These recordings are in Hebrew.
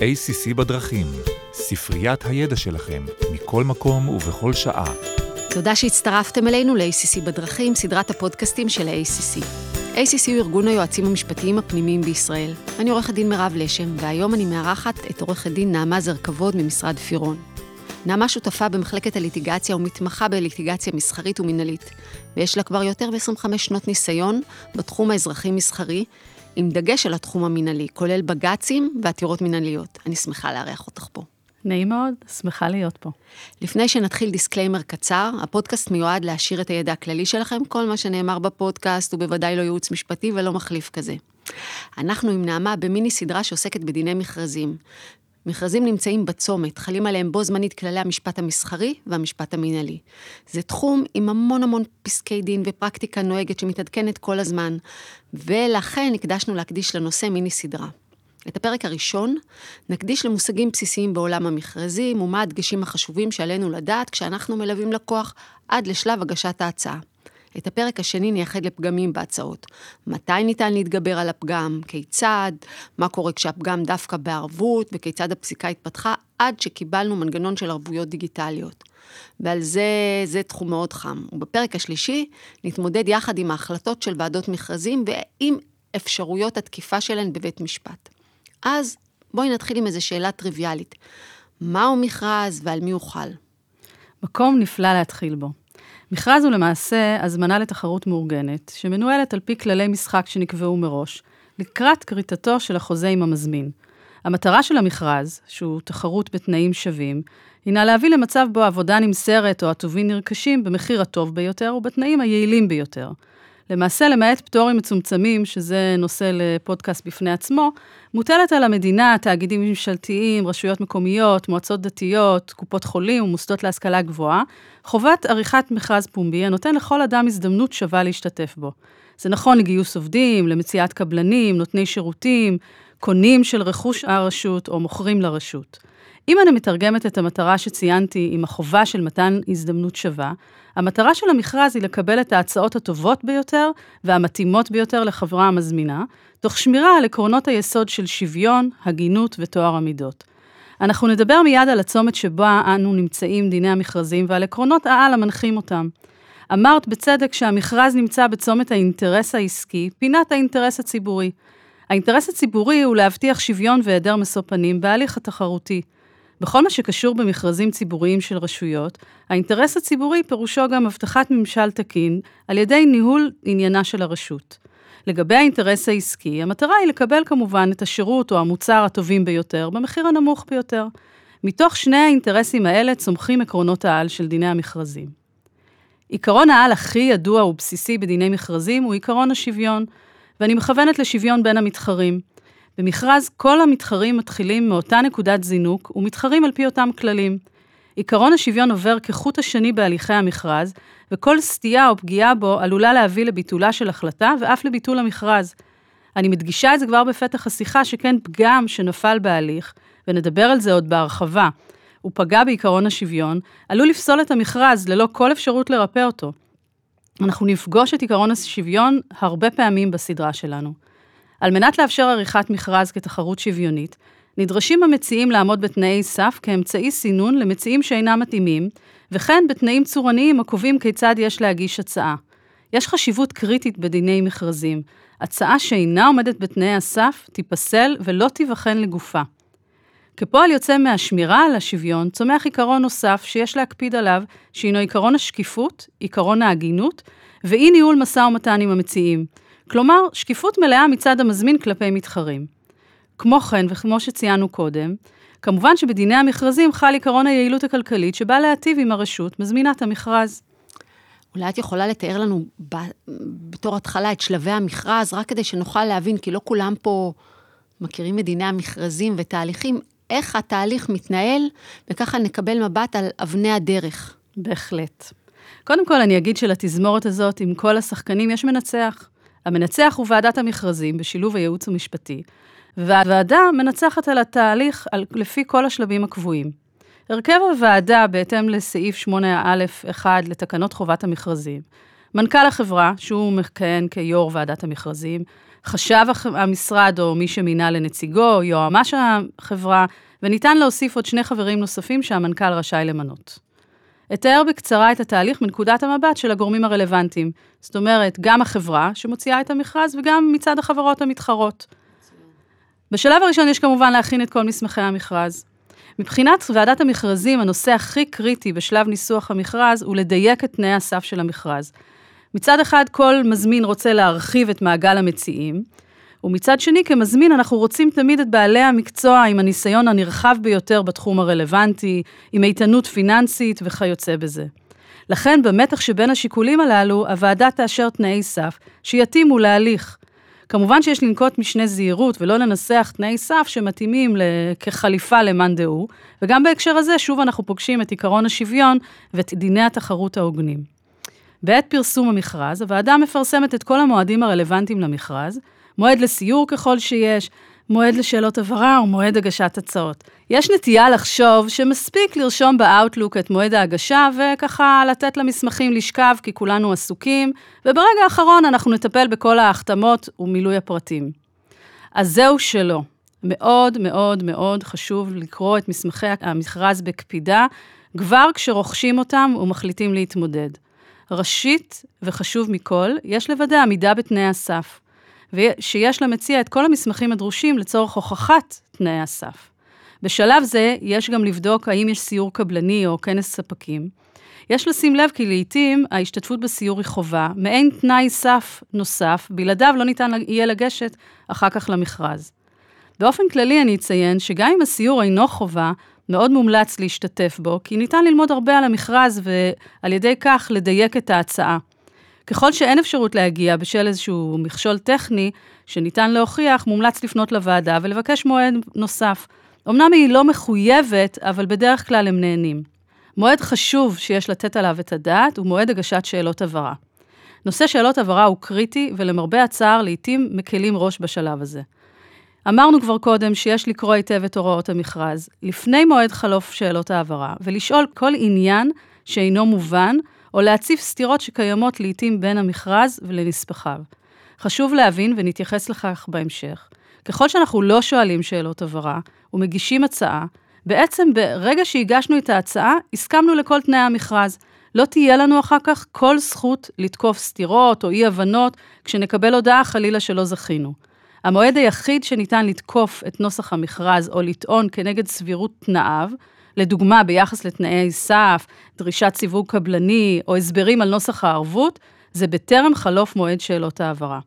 ACC בדרכים, ספריית הידע שלכם, מכל מקום ובכל שעה. תודה שהצטרפתם אלינו ל-ACC בדרכים, סדרת הפודקאסטים של ה-ACC. ACC הוא ארגון היועצים המשפטיים הפנימיים בישראל. אני עורכת דין מירב לשם, והיום אני מארחת את עורכת דין נעמה זר כבוד ממשרד פירון. נעמה שותפה במחלקת הליטיגציה ומתמחה בליטיגציה מסחרית ומינהלית, ויש לה כבר יותר מ-25 שנות ניסיון בתחום האזרחי-מסחרי, עם דגש על התחום המינהלי, כולל בג"צים ועתירות מינהליות. אני שמחה לארח אותך פה. נעים מאוד, שמחה להיות פה. לפני שנתחיל disclaimer קצר, הפודקאסט מיועד להעשיר את הידע הכללי שלכם, כל מה שנאמר בפודקאסט הוא בוודאי לא ייעוץ משפטי ולא מחליף כזה. אנחנו עם נעמה במיני סדרה שעוסקת בדיני מכרזים. מכרזים נמצאים בצומת, חלים עליהם בו זמנית כללי המשפט המסחרי והמשפט המינהלי. זה תחום עם המון המון פסקי דין ופרקטיקה נוהגת שמתעדכנת כל הזמן, ולכן הקדשנו להקדיש לנושא מיני סדרה. את הפרק הראשון נקדיש למושגים בסיסיים בעולם המכרזים ומה הדגשים החשובים שעלינו לדעת כשאנחנו מלווים לקוח עד לשלב הגשת ההצעה. את הפרק השני נייחד לפגמים בהצעות. מתי ניתן להתגבר על הפגם, כיצד, מה קורה כשהפגם דווקא בערבות, וכיצד הפסיקה התפתחה, עד שקיבלנו מנגנון של ערבויות דיגיטליות. ועל זה, זה תחום מאוד חם. ובפרק השלישי נתמודד יחד עם ההחלטות של ועדות מכרזים ועם אפשרויות התקיפה שלהן בבית משפט. אז בואי נתחיל עם איזו שאלה טריוויאלית. מהו מכרז ועל מי הוא חל? מקום נפלא להתחיל בו. מכרז הוא למעשה הזמנה לתחרות מאורגנת, שמנוהלת על פי כללי משחק שנקבעו מראש, לקראת כריתתו של החוזה עם המזמין. המטרה של המכרז, שהוא תחרות בתנאים שווים, הינה להביא למצב בו העבודה נמסרת או הטובין נרכשים במחיר הטוב ביותר ובתנאים היעילים ביותר. למעשה, למעט פטורים מצומצמים, שזה נושא לפודקאסט בפני עצמו, מוטלת על המדינה, תאגידים ממשלתיים, רשויות מקומיות, מועצות דתיות, קופות חולים ומוסדות להשכלה גבוהה, חובת עריכת מכרז פומבי הנותן לכל אדם הזדמנות שווה להשתתף בו. זה נכון לגיוס עובדים, למציאת קבלנים, נותני שירותים, קונים של רכוש הרשות או מוכרים לרשות. אם אני מתרגמת את המטרה שציינתי עם החובה של מתן הזדמנות שווה, המטרה של המכרז היא לקבל את ההצעות הטובות ביותר והמתאימות ביותר לחברה המזמינה, תוך שמירה על עקרונות היסוד של שוויון, הגינות וטוהר המידות. אנחנו נדבר מיד על הצומת שבה אנו נמצאים, דיני המכרזים, ועל עקרונות העל המנחים אותם. אמרת בצדק שהמכרז נמצא בצומת האינטרס העסקי, פינת האינטרס הציבורי. האינטרס הציבורי הוא להבטיח שוויון והיעדר משוא פנים בהליך התחרותי. בכל מה שקשור במכרזים ציבוריים של רשויות, האינטרס הציבורי פירושו גם הבטחת ממשל תקין על ידי ניהול עניינה של הרשות. לגבי האינטרס העסקי, המטרה היא לקבל כמובן את השירות או המוצר הטובים ביותר במחיר הנמוך ביותר. מתוך שני האינטרסים האלה צומחים עקרונות העל של דיני המכרזים. עקרון העל הכי ידוע ובסיסי בדיני מכרזים הוא עקרון השוויון, ואני מכוונת לשוויון בין המתחרים. במכרז כל המתחרים מתחילים מאותה נקודת זינוק ומתחרים על פי אותם כללים. עקרון השוויון עובר כחוט השני בהליכי המכרז, וכל סטייה או פגיעה בו עלולה להביא לביטולה של החלטה ואף לביטול המכרז. אני מדגישה את זה כבר בפתח השיחה, שכן פגם שנפל בהליך, ונדבר על זה עוד בהרחבה, הוא פגע בעקרון השוויון, עלול לפסול את המכרז ללא כל אפשרות לרפא אותו. אנחנו נפגוש את עקרון השוויון הרבה פעמים בסדרה שלנו. על מנת לאפשר עריכת מכרז כתחרות שוויונית, נדרשים המציעים לעמוד בתנאי סף כאמצעי סינון למציעים שאינם מתאימים, וכן בתנאים צורניים הקובעים כיצד יש להגיש הצעה. יש חשיבות קריטית בדיני מכרזים. הצעה שאינה עומדת בתנאי הסף תיפסל ולא תיבחן לגופה. כפועל יוצא מהשמירה על השוויון, צומח עיקרון נוסף שיש להקפיד עליו, שהינו עיקרון השקיפות, עיקרון ההגינות, ואי ניהול משא ומתן עם המציעים. כלומר, שקיפות מלאה מצד המזמין כלפי מתחרים. כמו כן, וכמו שציינו קודם, כמובן שבדיני המכרזים חל עקרון היעילות הכלכלית שבא להטיב עם הרשות מזמינת המכרז. אולי את יכולה לתאר לנו ב, בתור התחלה את שלבי המכרז, רק כדי שנוכל להבין, כי לא כולם פה מכירים את דיני המכרזים ותהליכים, איך התהליך מתנהל, וככה נקבל מבט על אבני הדרך. בהחלט. קודם כל, אני אגיד שלתזמורת הזאת, עם כל השחקנים, יש מנצח. המנצח הוא ועדת המכרזים בשילוב הייעוץ המשפטי, והוועדה מנצחת על התהליך על, לפי כל השלבים הקבועים. הרכב הוועדה, בהתאם לסעיף 8א1 לתקנות חובת המכרזים, מנכ"ל החברה, שהוא מכהן כיו"ר ועדת המכרזים, חשב המשרד או מי שמינה לנציגו, יועמ"ש החברה, וניתן להוסיף עוד שני חברים נוספים שהמנכ"ל רשאי למנות. אתאר בקצרה את התהליך מנקודת המבט של הגורמים הרלוונטיים. זאת אומרת, גם החברה שמוציאה את המכרז וגם מצד החברות המתחרות. בשלב הראשון יש כמובן להכין את כל מסמכי המכרז. מבחינת ועדת המכרזים, הנושא הכי קריטי בשלב ניסוח המכרז הוא לדייק את תנאי הסף של המכרז. מצד אחד, כל מזמין רוצה להרחיב את מעגל המציעים, ומצד שני, כמזמין, אנחנו רוצים תמיד את בעלי המקצוע עם הניסיון הנרחב ביותר בתחום הרלוונטי, עם איתנות פיננסית וכיוצא בזה. לכן, במתח שבין השיקולים הללו, הוועדה תאשר תנאי סף שיתאימו להליך. כמובן שיש לנקוט משנה זהירות ולא לנסח תנאי סף שמתאימים כחליפה למאן דהוא, וגם בהקשר הזה, שוב אנחנו פוגשים את עקרון השוויון ואת דיני התחרות ההוגנים. בעת פרסום המכרז, הוועדה מפרסמת את כל המועדים הרלוונטיים למכרז, מועד לסיור ככל שיש, מועד לשאלות הבהרה ומועד הגשת הצעות. יש נטייה לחשוב שמספיק לרשום באאוטלוק את מועד ההגשה וככה לתת למסמכים לשכב כי כולנו עסוקים, וברגע האחרון אנחנו נטפל בכל ההחתמות ומילוי הפרטים. אז זהו שלא. מאוד מאוד מאוד חשוב לקרוא את מסמכי המכרז בקפידה, כבר כשרוכשים אותם ומחליטים להתמודד. ראשית, וחשוב מכל, יש לוודא עמידה בתנאי הסף. ושיש למציע את כל המסמכים הדרושים לצורך הוכחת תנאי הסף. בשלב זה יש גם לבדוק האם יש סיור קבלני או כנס ספקים. יש לשים לב כי לעיתים ההשתתפות בסיור היא חובה, מעין תנאי סף נוסף, בלעדיו לא ניתן יהיה לגשת אחר כך למכרז. באופן כללי אני אציין שגם אם הסיור אינו חובה, מאוד מומלץ להשתתף בו, כי ניתן ללמוד הרבה על המכרז ועל ידי כך לדייק את ההצעה. ככל שאין אפשרות להגיע בשל איזשהו מכשול טכני שניתן להוכיח, מומלץ לפנות לוועדה ולבקש מועד נוסף. אמנם היא לא מחויבת, אבל בדרך כלל הם נהנים. מועד חשוב שיש לתת עליו את הדעת הוא מועד הגשת שאלות הבהרה. נושא שאלות הבהרה הוא קריטי, ולמרבה הצער, לעתים מקלים ראש בשלב הזה. אמרנו כבר קודם שיש לקרוא היטב את הוראות המכרז, לפני מועד חלוף שאלות ההבהרה, ולשאול כל עניין שאינו מובן, או להציף סתירות שקיימות לעתים בין המכרז ולנספחיו. חשוב להבין, ונתייחס לכך בהמשך, ככל שאנחנו לא שואלים שאלות הבהרה ומגישים הצעה, בעצם ברגע שהגשנו את ההצעה, הסכמנו לכל תנאי המכרז. לא תהיה לנו אחר כך כל זכות לתקוף סתירות או אי-הבנות כשנקבל הודעה חלילה שלא זכינו. המועד היחיד שניתן לתקוף את נוסח המכרז או לטעון כנגד סבירות תנאיו, לדוגמה, ביחס לתנאי סף, דרישת סיווג קבלני או הסברים על נוסח הערבות, זה בטרם חלוף מועד שאלות העברה.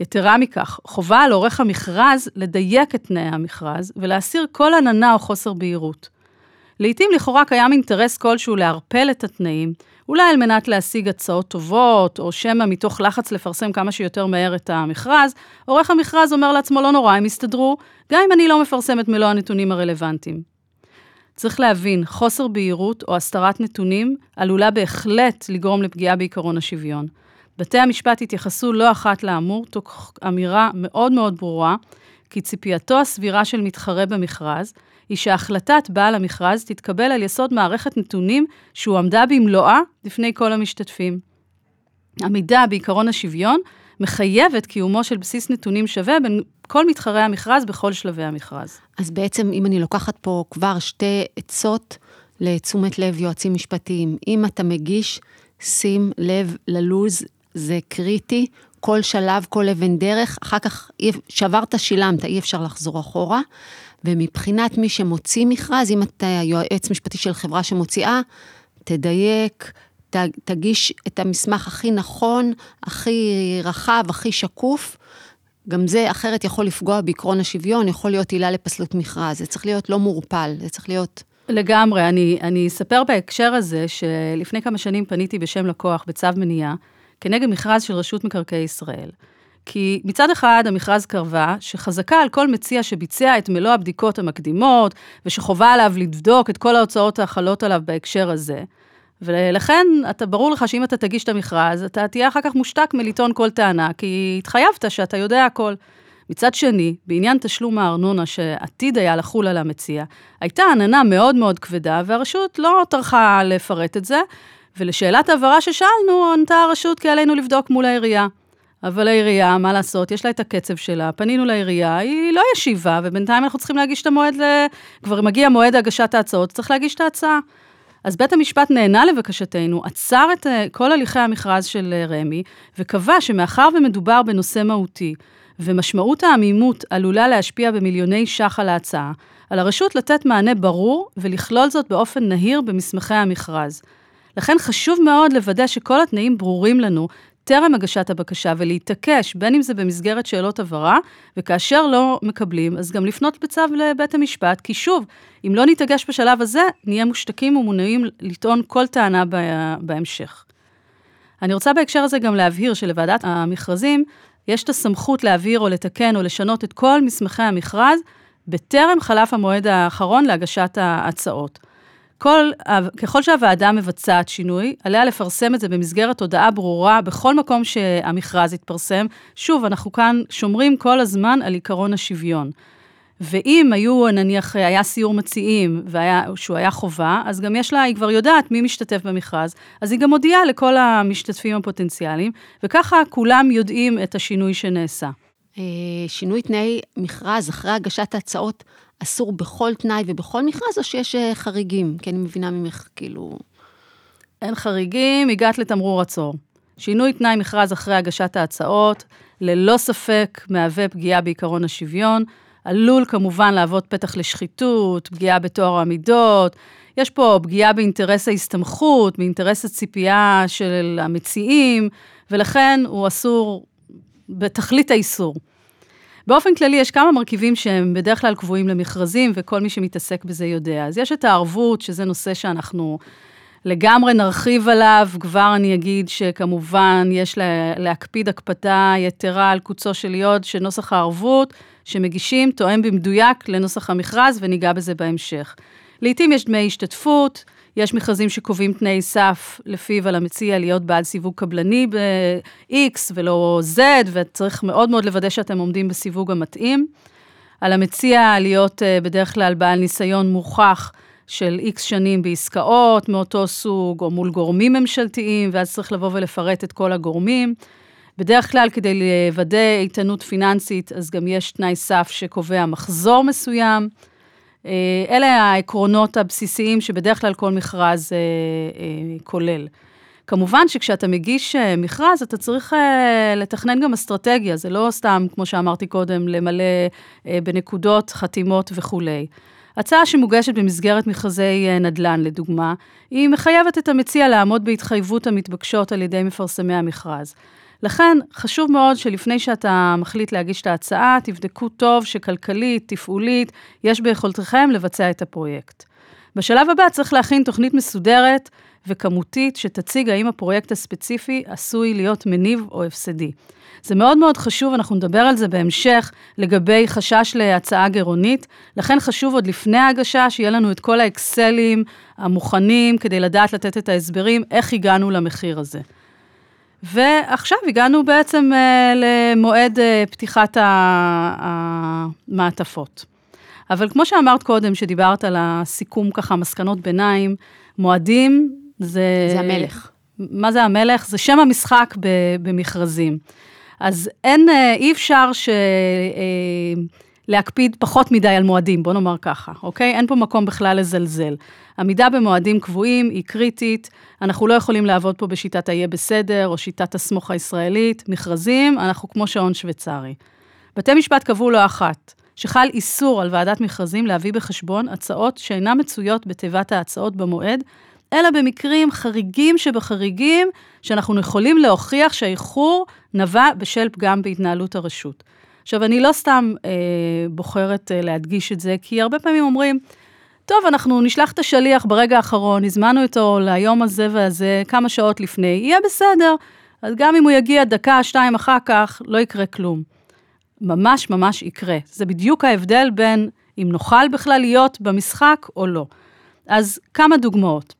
יתרה מכך, חובה על עורך המכרז לדייק את תנאי המכרז ולהסיר כל עננה או חוסר בהירות. לעתים לכאורה קיים אינטרס כלשהו לערפל את התנאים, אולי על מנת להשיג הצעות טובות, או שמא מתוך לחץ לפרסם כמה שיותר מהר את המכרז, עורך המכרז אומר לעצמו לא נורא, הם יסתדרו, גם אם אני לא מפרסם את מלוא הנתונים הרלוונטיים. צריך להבין, חוסר בהירות או הסתרת נתונים עלולה בהחלט לגרום לפגיעה בעקרון השוויון. בתי המשפט התייחסו לא אחת לאמור, תוך אמירה מאוד מאוד ברורה, כי ציפייתו הסבירה של מתחרה במכרז, היא שהחלטת בעל המכרז תתקבל על יסוד מערכת נתונים שהועמדה במלואה לפני כל המשתתפים. עמידה בעקרון השוויון מחייבת קיומו של בסיס נתונים שווה בין כל מתחרי המכרז בכל שלבי המכרז. אז בעצם, אם אני לוקחת פה כבר שתי עצות לתשומת לב יועצים משפטיים, אם אתה מגיש, שים לב ללוז, זה קריטי. כל שלב, כל אבן דרך, אחר כך שברת, שילמת, אי אפשר לחזור אחורה. ומבחינת מי שמוציא מכרז, אם אתה יועץ משפטי של חברה שמוציאה, תדייק, ת, תגיש את המסמך הכי נכון, הכי רחב, הכי שקוף. גם זה אחרת יכול לפגוע בעקרון השוויון, יכול להיות עילה לפסלות מכרז. זה צריך להיות לא מעורפל, זה צריך להיות... לגמרי. אני, אני אספר בהקשר הזה שלפני כמה שנים פניתי בשם לקוח בצו מניעה, כנגד מכרז של רשות מקרקעי ישראל. כי מצד אחד המכרז קרבה שחזקה על כל מציע שביצע את מלוא הבדיקות המקדימות, ושחובה עליו לבדוק את כל ההוצאות החלות עליו בהקשר הזה. ולכן, אתה, ברור לך שאם אתה תגיש את המכרז, אתה תהיה אחר כך מושתק מלטעון כל טענה, כי התחייבת שאתה יודע הכל. מצד שני, בעניין תשלום הארנונה שעתיד היה לחול על המציע, הייתה עננה מאוד מאוד כבדה, והרשות לא טרחה לפרט את זה, ולשאלת ההבהרה ששאלנו, ענתה הרשות כי עלינו לבדוק מול העירייה. אבל העירייה, מה לעשות, יש לה את הקצב שלה, פנינו לעירייה, היא לא ישיבה, ובינתיים אנחנו צריכים להגיש את המועד ל... כבר מגיע מועד הגשת ההצעות, צריך להגיש את ההצעה. אז בית המשפט נענה לבקשתנו, עצר את אה, כל הליכי המכרז של אה, רמ"י, וקבע שמאחר ומדובר בנושא מהותי, ומשמעות העמימות עלולה להשפיע במיליוני ש"ח על ההצעה, על הרשות לתת מענה ברור ולכלול זאת באופן נהיר במסמכי המכרז. לכן חשוב מאוד לוודא שכל התנאים ברורים לנו טרם הגשת הבקשה ולהתעקש, בין אם זה במסגרת שאלות הבהרה, וכאשר לא מקבלים, אז גם לפנות בצו לבית המשפט, כי שוב, אם לא נתעקש בשלב הזה, נהיה מושתקים ומונעים לטעון כל טענה בהמשך. אני רוצה בהקשר הזה גם להבהיר שלוועדת המכרזים, יש את הסמכות להעביר או לתקן או לשנות את כל מסמכי המכרז, בטרם חלף המועד האחרון להגשת ההצעות. כל, ככל שהוועדה מבצעת שינוי, עליה לפרסם את זה במסגרת הודעה ברורה בכל מקום שהמכרז יתפרסם. שוב, אנחנו כאן שומרים כל הזמן על עקרון השוויון. ואם היו, נניח, היה סיור מציעים, והיה, שהוא היה חובה, אז גם יש לה, היא כבר יודעת מי משתתף במכרז, אז היא גם מודיעה לכל המשתתפים הפוטנציאליים, וככה כולם יודעים את השינוי שנעשה. אה, שינוי תנאי מכרז אחרי הגשת ההצעות אסור בכל תנאי ובכל מכרז, או שיש אה, חריגים? כי אני מבינה ממך, כאילו... אין חריגים, הגעת לתמרור עצור. שינוי תנאי מכרז אחרי הגשת ההצעות, ללא ספק מהווה פגיעה בעקרון השוויון, עלול כמובן להוות פתח לשחיתות, פגיעה בטוהר המידות, יש פה פגיעה באינטרס ההסתמכות, באינטרס הציפייה של המציעים, ולכן הוא אסור בתכלית האיסור. באופן כללי, יש כמה מרכיבים שהם בדרך כלל קבועים למכרזים, וכל מי שמתעסק בזה יודע. אז יש את הערבות, שזה נושא שאנחנו לגמרי נרחיב עליו. כבר אני אגיד שכמובן יש לה, להקפיד הקפדה יתרה על קוצו של יוד, שנוסח הערבות שמגישים תואם במדויק לנוסח המכרז, וניגע בזה בהמשך. לעתים יש דמי השתתפות, יש מכרזים שקובעים תנאי סף לפיו על המציע להיות בעד סיווג קבלני ב-X ולא Z, וצריך מאוד מאוד לוודא שאתם עומדים בסיווג המתאים. על המציע להיות אה, בדרך כלל בעל ניסיון מוכח של X שנים בעסקאות מאותו סוג, או מול גורמים ממשלתיים, ואז צריך לבוא ולפרט את כל הגורמים. בדרך כלל, כדי לוודא איתנות פיננסית, אז גם יש תנאי סף שקובע מחזור מסוים. אה, אלה העקרונות הבסיסיים שבדרך כלל כל מכרז אה, אה, כולל. כמובן שכשאתה מגיש מכרז, אתה צריך לתכנן גם אסטרטגיה, זה לא סתם, כמו שאמרתי קודם, למלא בנקודות, חתימות וכולי. הצעה שמוגשת במסגרת מכרזי נדל"ן, לדוגמה, היא מחייבת את המציע לעמוד בהתחייבות המתבקשות על ידי מפרסמי המכרז. לכן, חשוב מאוד שלפני שאתה מחליט להגיש את ההצעה, תבדקו טוב שכלכלית, תפעולית, יש ביכולתכם לבצע את הפרויקט. בשלב הבא צריך להכין תוכנית מסודרת וכמותית שתציג האם הפרויקט הספציפי עשוי להיות מניב או הפסדי. זה מאוד מאוד חשוב, אנחנו נדבר על זה בהמשך, לגבי חשש להצעה גירעונית, לכן חשוב עוד לפני ההגשה, שיהיה לנו את כל האקסלים המוכנים, כדי לדעת לתת את ההסברים, איך הגענו למחיר הזה. ועכשיו הגענו בעצם uh, למועד uh, פתיחת המעטפות. אבל כמו שאמרת קודם, שדיברת על הסיכום ככה, מסקנות ביניים, מועדים זה... זה המלך. מה זה המלך? זה שם המשחק במכרזים. אז אין, אה, אי אפשר ש... להקפיד פחות מדי על מועדים, בוא נאמר ככה, אוקיי? אין פה מקום בכלל לזלזל. עמידה במועדים קבועים היא קריטית, אנחנו לא יכולים לעבוד פה בשיטת ה"יהיה בסדר" או שיטת הסמוך הישראלית, מכרזים, אנחנו כמו שעון שוויצרי. בתי משפט קבעו לא אחת, שחל איסור על ועדת מכרזים להביא בחשבון הצעות שאינן מצויות בתיבת ההצעות במועד, אלא במקרים חריגים שבחריגים, שאנחנו יכולים להוכיח שהאיחור נבע בשל פגם בהתנהלות הרשות. עכשיו, אני לא סתם אה, בוחרת אה, להדגיש את זה, כי הרבה פעמים אומרים, טוב, אנחנו נשלח את השליח ברגע האחרון, הזמנו אותו ליום הזה והזה, כמה שעות לפני, יהיה בסדר. אז גם אם הוא יגיע דקה, שתיים אחר כך, לא יקרה כלום. ממש ממש יקרה. זה בדיוק ההבדל בין אם נוכל בכלל להיות במשחק או לא. אז כמה דוגמאות.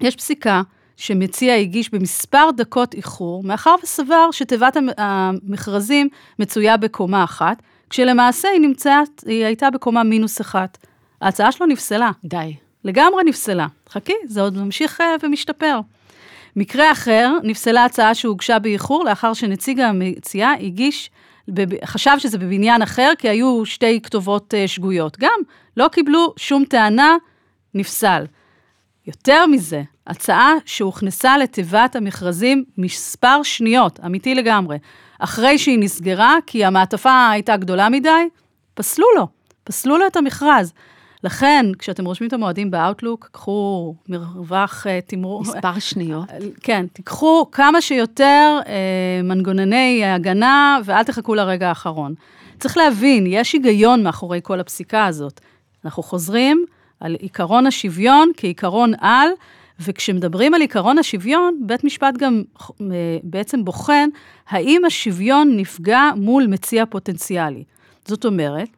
יש פסיקה שמציע הגיש במספר דקות איחור, מאחר וסבר שתיבת המכרזים מצויה בקומה אחת, כשלמעשה היא נמצאת, היא הייתה בקומה מינוס אחת. ההצעה שלו נפסלה. די. לגמרי נפסלה. חכי, זה עוד ממשיך אה, ומשתפר. מקרה אחר, נפסלה הצעה שהוגשה באיחור לאחר שנציג המציעה הגיש, חשב שזה בבניין אחר, כי היו שתי כתובות אה, שגויות. גם לא קיבלו שום טענה, נפסל. יותר מזה, הצעה שהוכנסה לתיבת המכרזים מספר שניות, אמיתי לגמרי, אחרי שהיא נסגרה, כי המעטפה הייתה גדולה מדי, פסלו לו, פסלו לו את המכרז. לכן, כשאתם רושמים את המועדים באאוטלוק, קחו מרווח uh, תמרור. מספר שניות. כן, תיקחו כמה שיותר uh, מנגנוני הגנה, ואל תחכו לרגע האחרון. צריך להבין, יש היגיון מאחורי כל הפסיקה הזאת. אנחנו חוזרים על עיקרון השוויון כעיקרון על, וכשמדברים על עיקרון השוויון, בית משפט גם uh, בעצם בוחן האם השוויון נפגע מול מציע פוטנציאלי. זאת אומרת,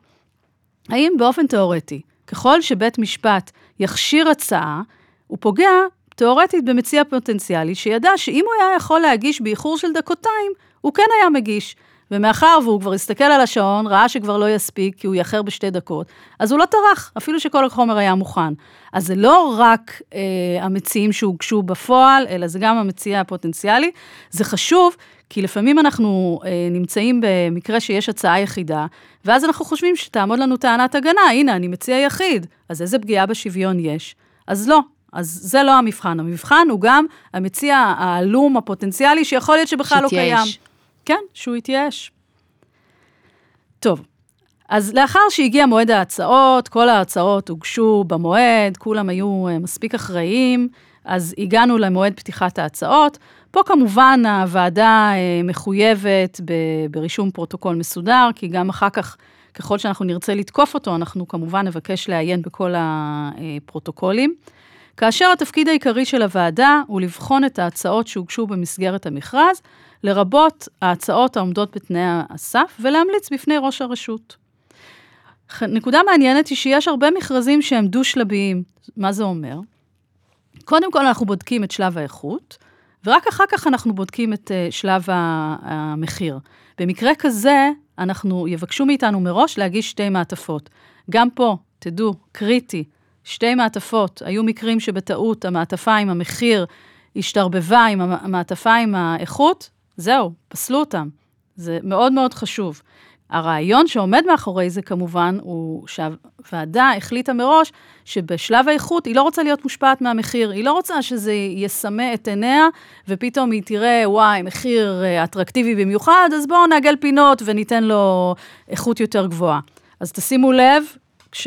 האם באופן תיאורטי, ככל שבית משפט יכשיר הצעה, הוא פוגע תיאורטית במציע פוטנציאלי, שידע שאם הוא היה יכול להגיש באיחור של דקותיים, הוא כן היה מגיש. ומאחר והוא כבר הסתכל על השעון, ראה שכבר לא יספיק, כי הוא יאחר בשתי דקות, אז הוא לא טרח, אפילו שכל החומר היה מוכן. אז זה לא רק אה, המציעים שהוגשו בפועל, אלא זה גם המציע הפוטנציאלי. זה חשוב, כי לפעמים אנחנו אה, נמצאים במקרה שיש הצעה יחידה, ואז אנחנו חושבים שתעמוד לנו טענת הגנה, הנה, אני מציע יחיד, אז איזה פגיעה בשוויון יש? אז לא, אז זה לא המבחן. המבחן הוא גם המציע העלום, הפוטנציאלי, שיכול להיות שבכלל לא קיים. כן, שהוא יתייאש. טוב, אז לאחר שהגיע מועד ההצעות, כל ההצעות הוגשו במועד, כולם היו אה, מספיק אחראיים, אז הגענו למועד פתיחת ההצעות. פה כמובן הוועדה אה, מחויבת ברישום פרוטוקול מסודר, כי גם אחר כך, ככל שאנחנו נרצה לתקוף אותו, אנחנו כמובן נבקש לעיין בכל הפרוטוקולים. כאשר התפקיד העיקרי של הוועדה הוא לבחון את ההצעות שהוגשו במסגרת המכרז, לרבות ההצעות העומדות בתנאי הסף, ולהמליץ בפני ראש הרשות. נקודה מעניינת היא שיש הרבה מכרזים שהם דו-שלביים. מה זה אומר? קודם כל אנחנו בודקים את שלב האיכות, ורק אחר כך אנחנו בודקים את uh, שלב המחיר. במקרה כזה, אנחנו, יבקשו מאיתנו מראש להגיש שתי מעטפות. גם פה, תדעו, קריטי, שתי מעטפות. היו מקרים שבטעות המעטפה עם המחיר השתרבבה עם המעטפה עם האיכות, זהו, פסלו אותם. זה מאוד מאוד חשוב. הרעיון שעומד מאחורי זה כמובן, הוא שהוועדה החליטה מראש שבשלב האיכות היא לא רוצה להיות מושפעת מהמחיר, היא לא רוצה שזה יסמא את עיניה, ופתאום היא תראה, וואי, מחיר אה, אטרקטיבי במיוחד, אז בואו נעגל פינות וניתן לו איכות יותר גבוהה. אז תשימו לב, כש...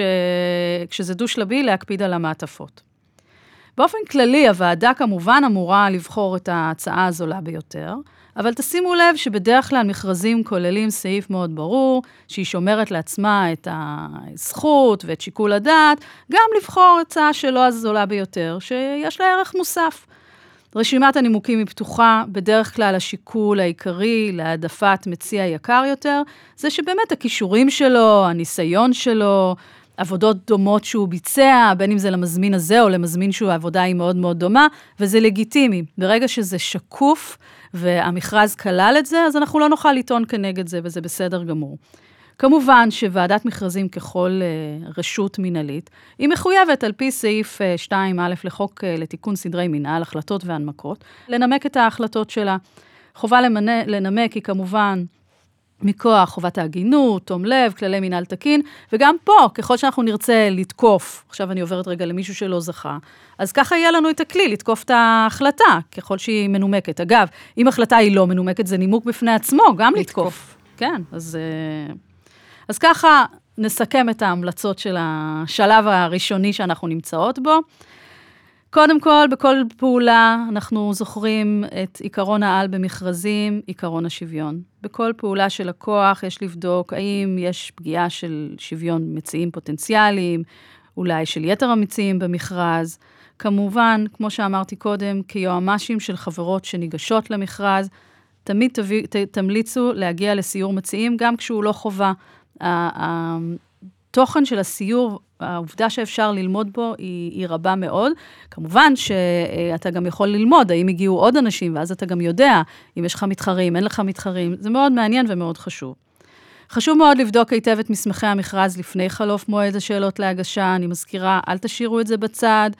כשזה דו-שלבי, להקפיד על המעטפות. באופן כללי, הוועדה כמובן אמורה לבחור את ההצעה הזולה ביותר, אבל תשימו לב שבדרך כלל מכרזים כוללים סעיף מאוד ברור, שהיא שומרת לעצמה את הזכות ואת שיקול הדעת, גם לבחור הצעה שלא הזולה ביותר, שיש לה ערך מוסף. רשימת הנימוקים היא פתוחה, בדרך כלל השיקול העיקרי להעדפת מציע יקר יותר, זה שבאמת הכישורים שלו, הניסיון שלו, עבודות דומות שהוא ביצע, בין אם זה למזמין הזה או למזמין שהוא העבודה היא מאוד מאוד דומה, וזה לגיטימי. ברגע שזה שקוף והמכרז כלל את זה, אז אנחנו לא נוכל לטעון כנגד זה, וזה בסדר גמור. כמובן שוועדת מכרזים ככל uh, רשות מינהלית, היא מחויבת על פי סעיף uh, 2א לחוק uh, לתיקון סדרי מינהל, החלטות והנמקות, לנמק את ההחלטות שלה. חובה למנה, לנמק היא כמובן מכוח חובת ההגינות, תום לב, כללי מינהל תקין, וגם פה, ככל שאנחנו נרצה לתקוף, עכשיו אני עוברת רגע למישהו שלא זכה, אז ככה יהיה לנו את הכלי לתקוף את ההחלטה, ככל שהיא מנומקת. אגב, אם החלטה היא לא מנומקת, זה נימוק בפני עצמו, גם לתקוף. לתקוף. כן, אז, אה, אז ככה נסכם את ההמלצות של השלב הראשוני שאנחנו נמצאות בו. קודם כל, בכל פעולה אנחנו זוכרים את עיקרון העל במכרזים, עיקרון השוויון. בכל פעולה של לקוח יש לבדוק האם יש פגיעה של שוויון מציעים פוטנציאליים, אולי של יתר המציעים במכרז. כמובן, כמו שאמרתי קודם, כיועמ"שים של חברות שניגשות למכרז, תמיד תביא, ת, תמליצו להגיע לסיור מציעים, גם כשהוא לא חובה. התוכן של הסיור, העובדה שאפשר ללמוד בו היא, היא רבה מאוד. כמובן שאתה גם יכול ללמוד האם הגיעו עוד אנשים, ואז אתה גם יודע אם יש לך מתחרים, אין לך מתחרים. זה מאוד מעניין ומאוד חשוב. חשוב מאוד לבדוק היטב את מסמכי המכרז לפני חלוף מועד השאלות להגשה. אני מזכירה, אל תשאירו את זה בצד.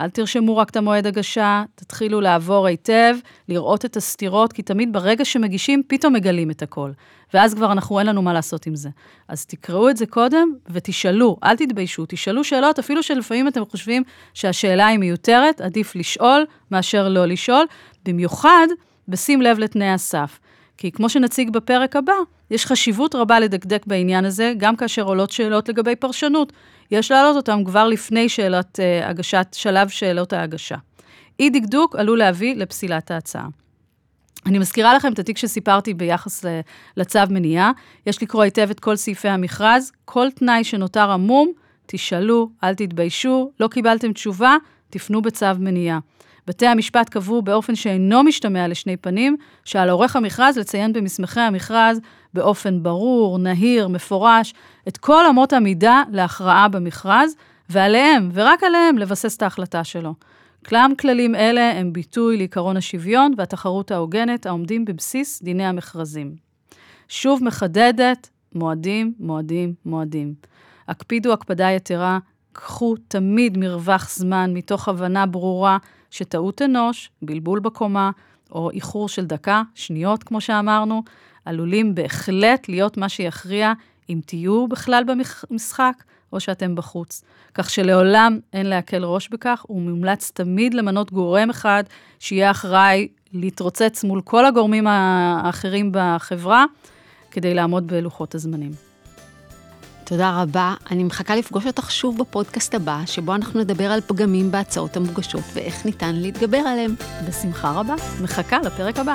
אל תרשמו רק את המועד הגשה, תתחילו לעבור היטב, לראות את הסתירות, כי תמיד ברגע שמגישים, פתאום מגלים את הכל. ואז כבר אנחנו, אין לנו מה לעשות עם זה. אז תקראו את זה קודם ותשאלו, אל תתביישו, תשאלו שאלות, אפילו שלפעמים אתם חושבים שהשאלה היא מיותרת, עדיף לשאול מאשר לא לשאול, במיוחד בשים לב לתנאי הסף. כי כמו שנציג בפרק הבא, יש חשיבות רבה לדקדק בעניין הזה, גם כאשר עולות שאלות לגבי פרשנות. יש להעלות אותם כבר לפני שאלת uh, הגשת, שלב שאלות ההגשה. אי דקדוק עלול להביא לפסילת ההצעה. אני מזכירה לכם את התיק שסיפרתי ביחס לצו מניעה. יש לקרוא היטב את כל סעיפי המכרז, כל תנאי שנותר עמום, תשאלו, אל תתביישו, לא קיבלתם תשובה, תפנו בצו מניעה. בתי המשפט קבעו באופן שאינו משתמע לשני פנים, שעל עורך המכרז לציין במסמכי המכרז באופן ברור, נהיר, מפורש, את כל אמות המידה להכרעה במכרז, ועליהם, ורק עליהם, לבסס את ההחלטה שלו. כלם כללים אלה הם ביטוי לעקרון השוויון והתחרות ההוגנת העומדים בבסיס דיני המכרזים. שוב מחדדת, מועדים, מועדים, מועדים. הקפידו הקפדה יתרה, קחו תמיד מרווח זמן מתוך הבנה ברורה שטעות אנוש, בלבול בקומה, או איחור של דקה, שניות, כמו שאמרנו, עלולים בהחלט להיות מה שיכריע אם תהיו בכלל במשחק או שאתם בחוץ. כך שלעולם אין להקל ראש בכך, ומומלץ תמיד למנות גורם אחד שיהיה אחראי להתרוצץ מול כל הגורמים האחרים בחברה, כדי לעמוד בלוחות הזמנים. תודה רבה. אני מחכה לפגוש אותך שוב בפודקאסט הבא, שבו אנחנו נדבר על פגמים בהצעות המוגשות ואיך ניתן להתגבר עליהם. בשמחה רבה. מחכה לפרק הבא.